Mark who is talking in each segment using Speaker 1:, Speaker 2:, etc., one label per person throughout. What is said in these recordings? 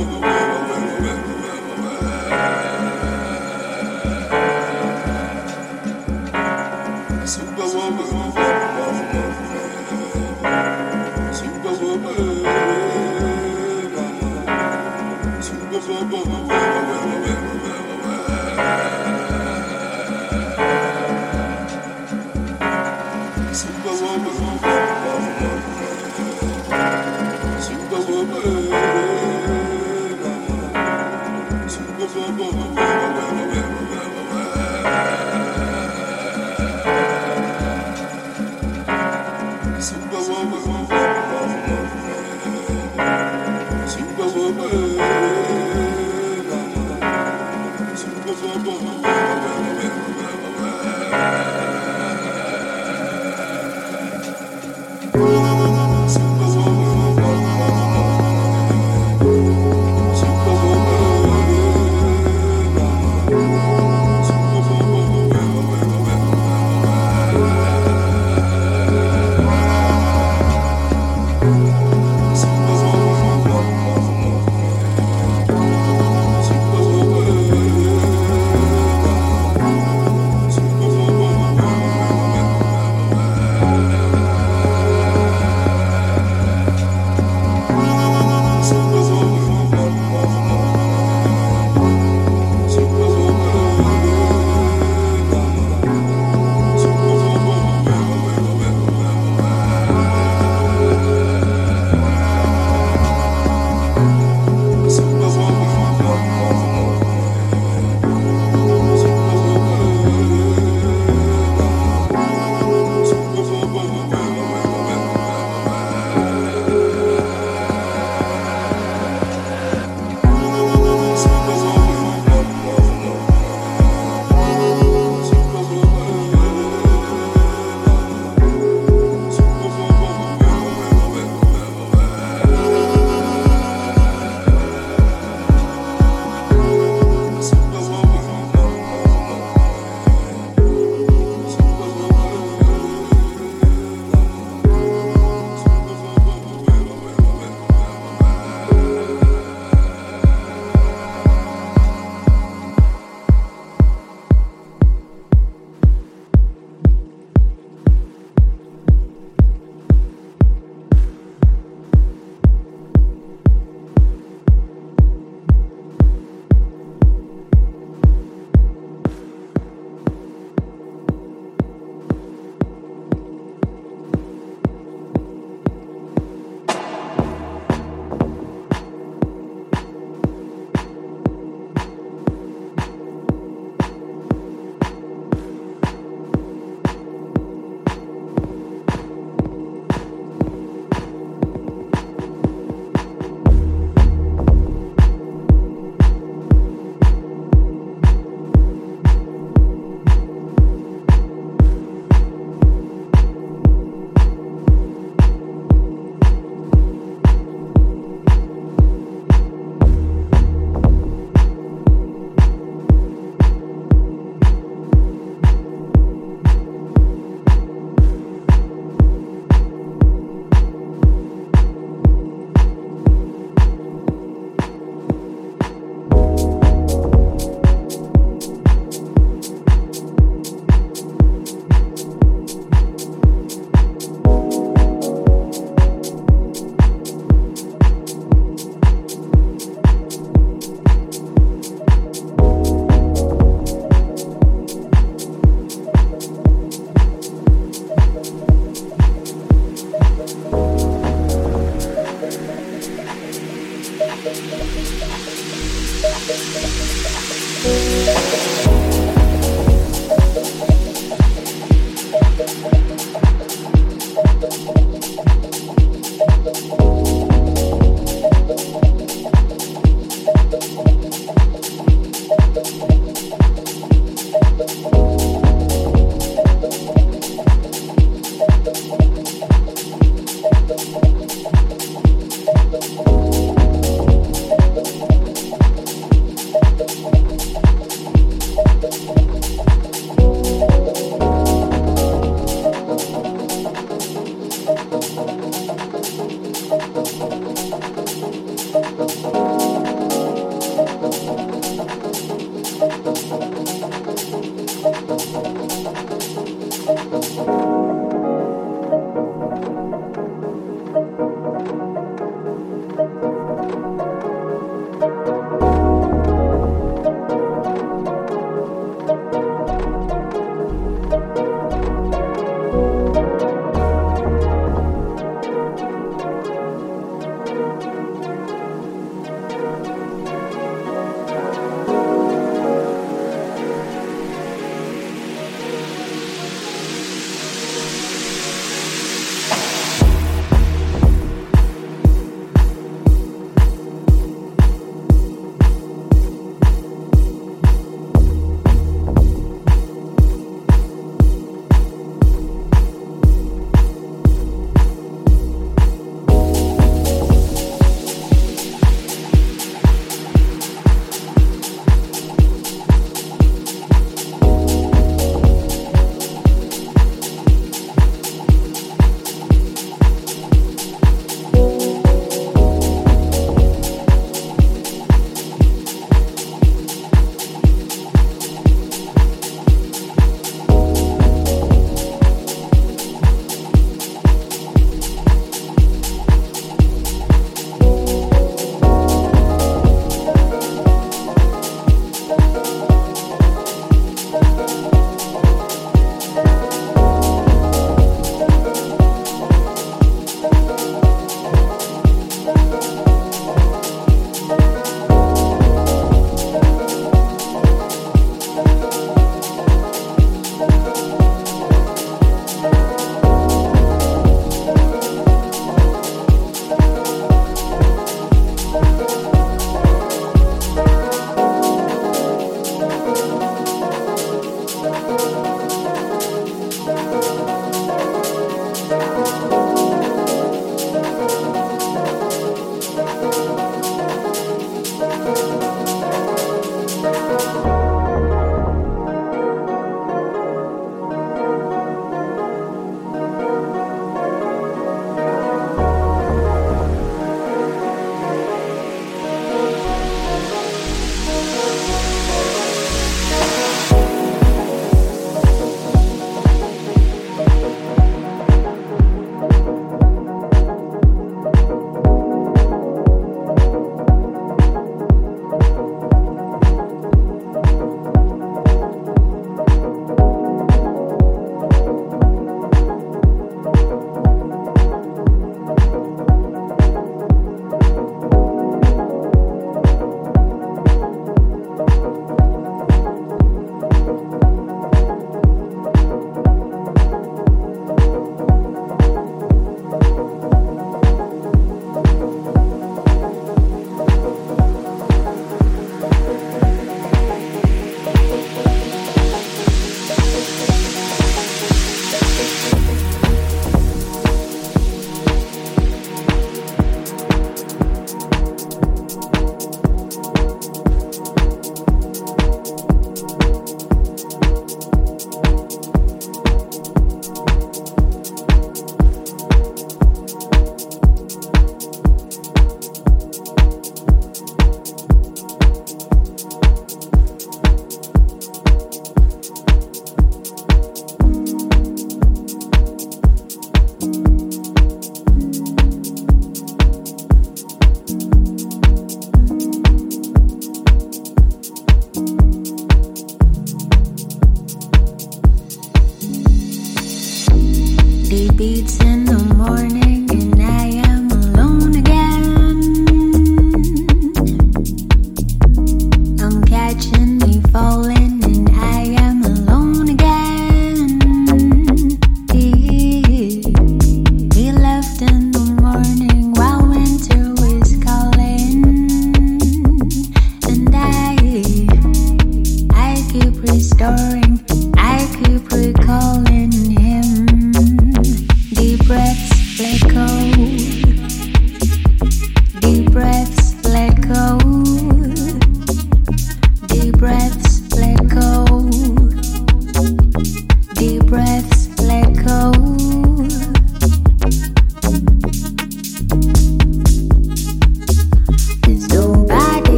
Speaker 1: Oh.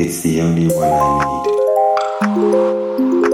Speaker 2: It's the only one I need.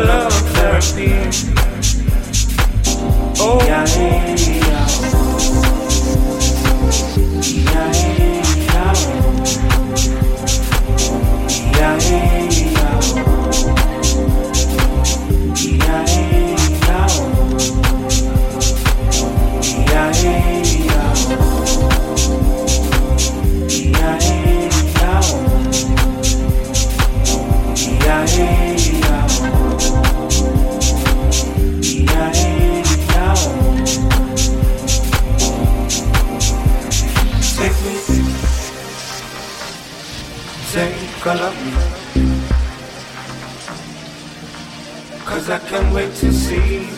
Speaker 3: love therapy. Oh, yeah. Cause I can't wait to see.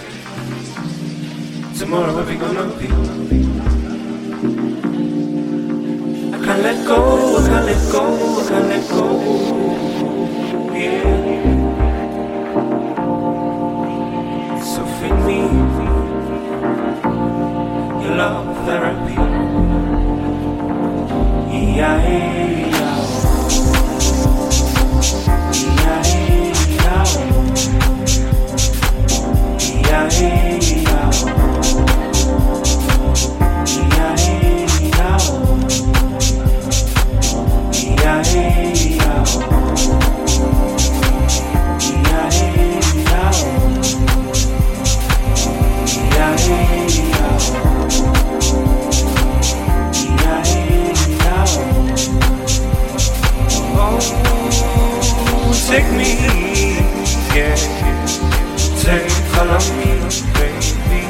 Speaker 3: Tomorrow where we gonna be? I can't let go, I can't let go, I can't let go. Yeah. So feed me Your love therapy. Yeah. take me, yeah, take Hello, baby.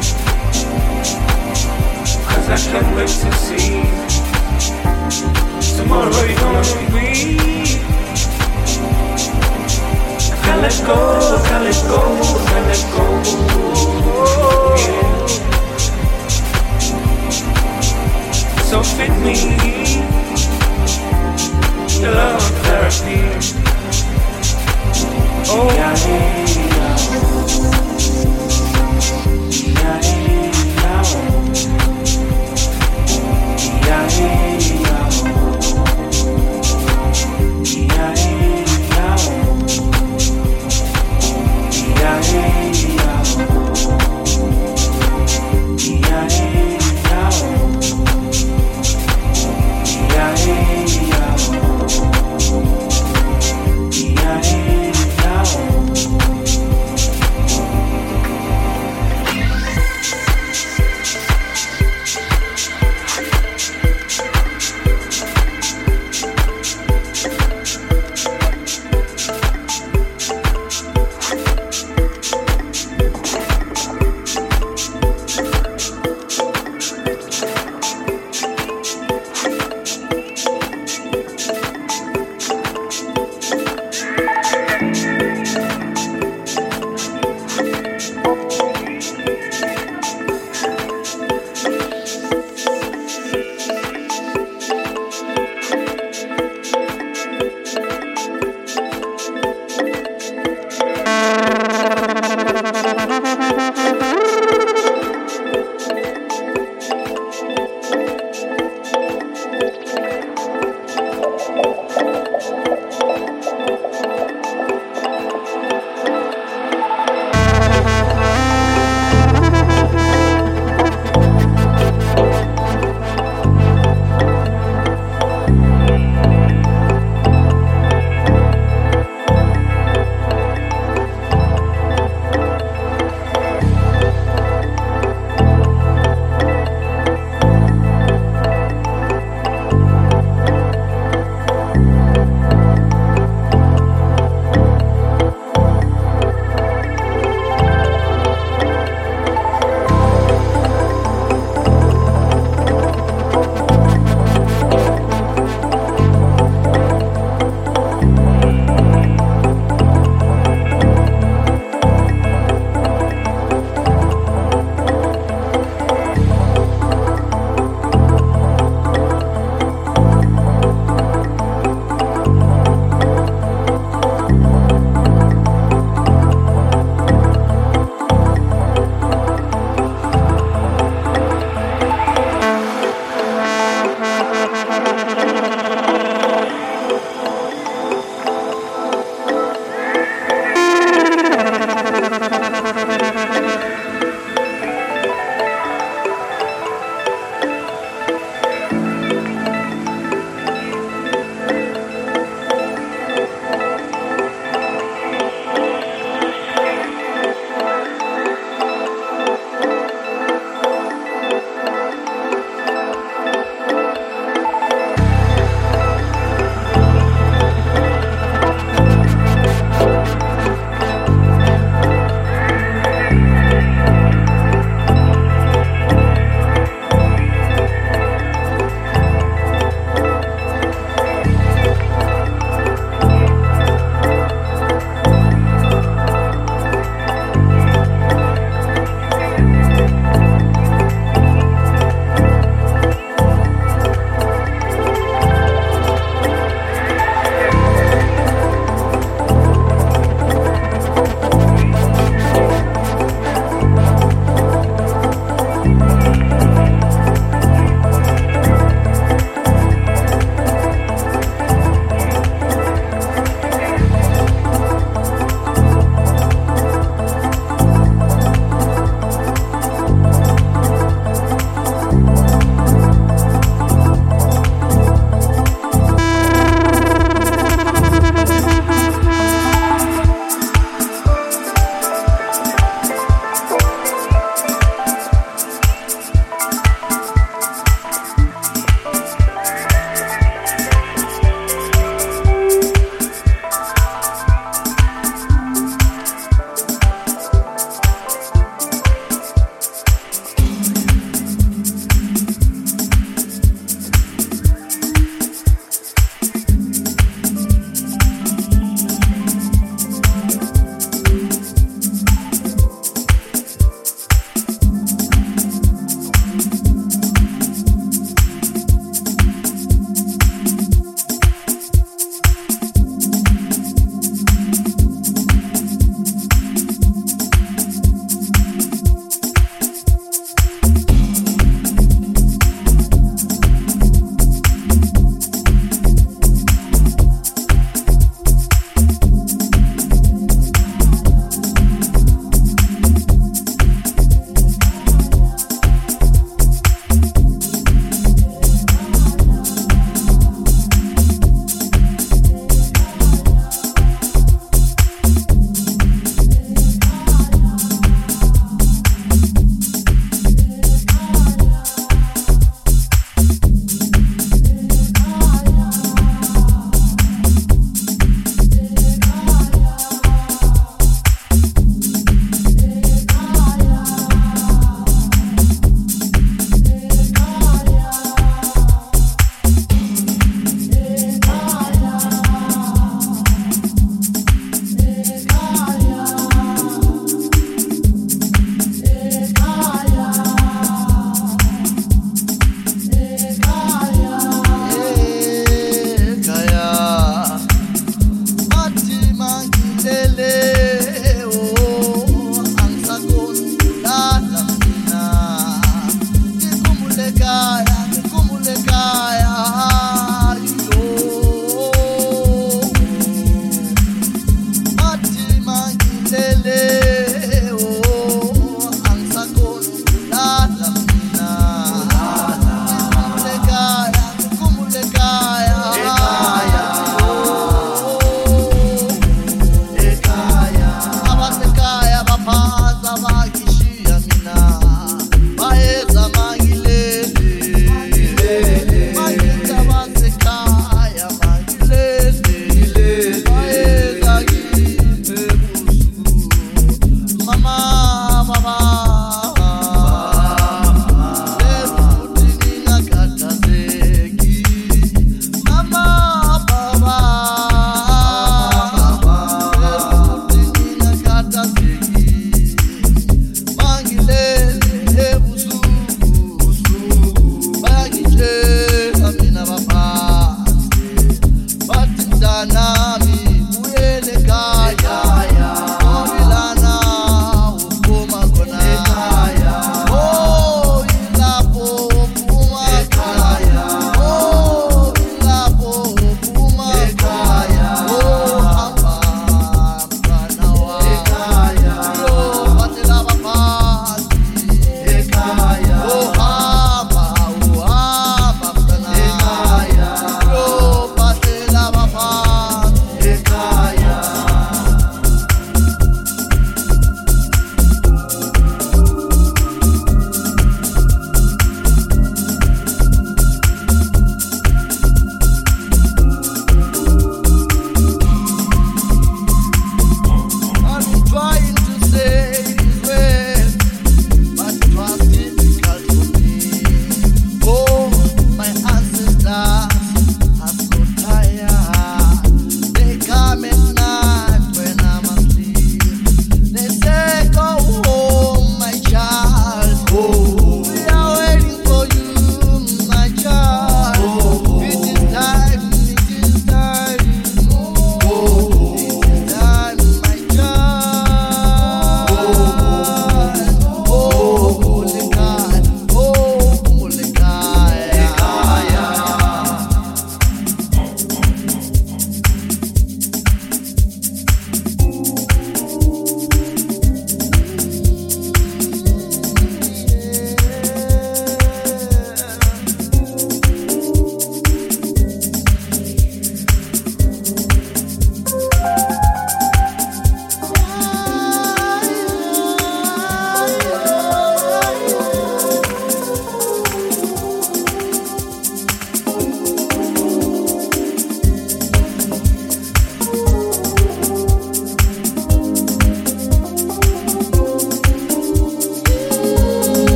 Speaker 3: Cause I can't wait to see tomorrow you're gonna be. Can't let go, can't let go, can't let go. Yeah. So fit me, love therapy. Oh yeah. yeah.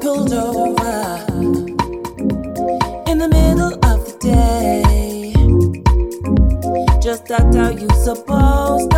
Speaker 4: pulled over in the middle of the day. Just act how you supposed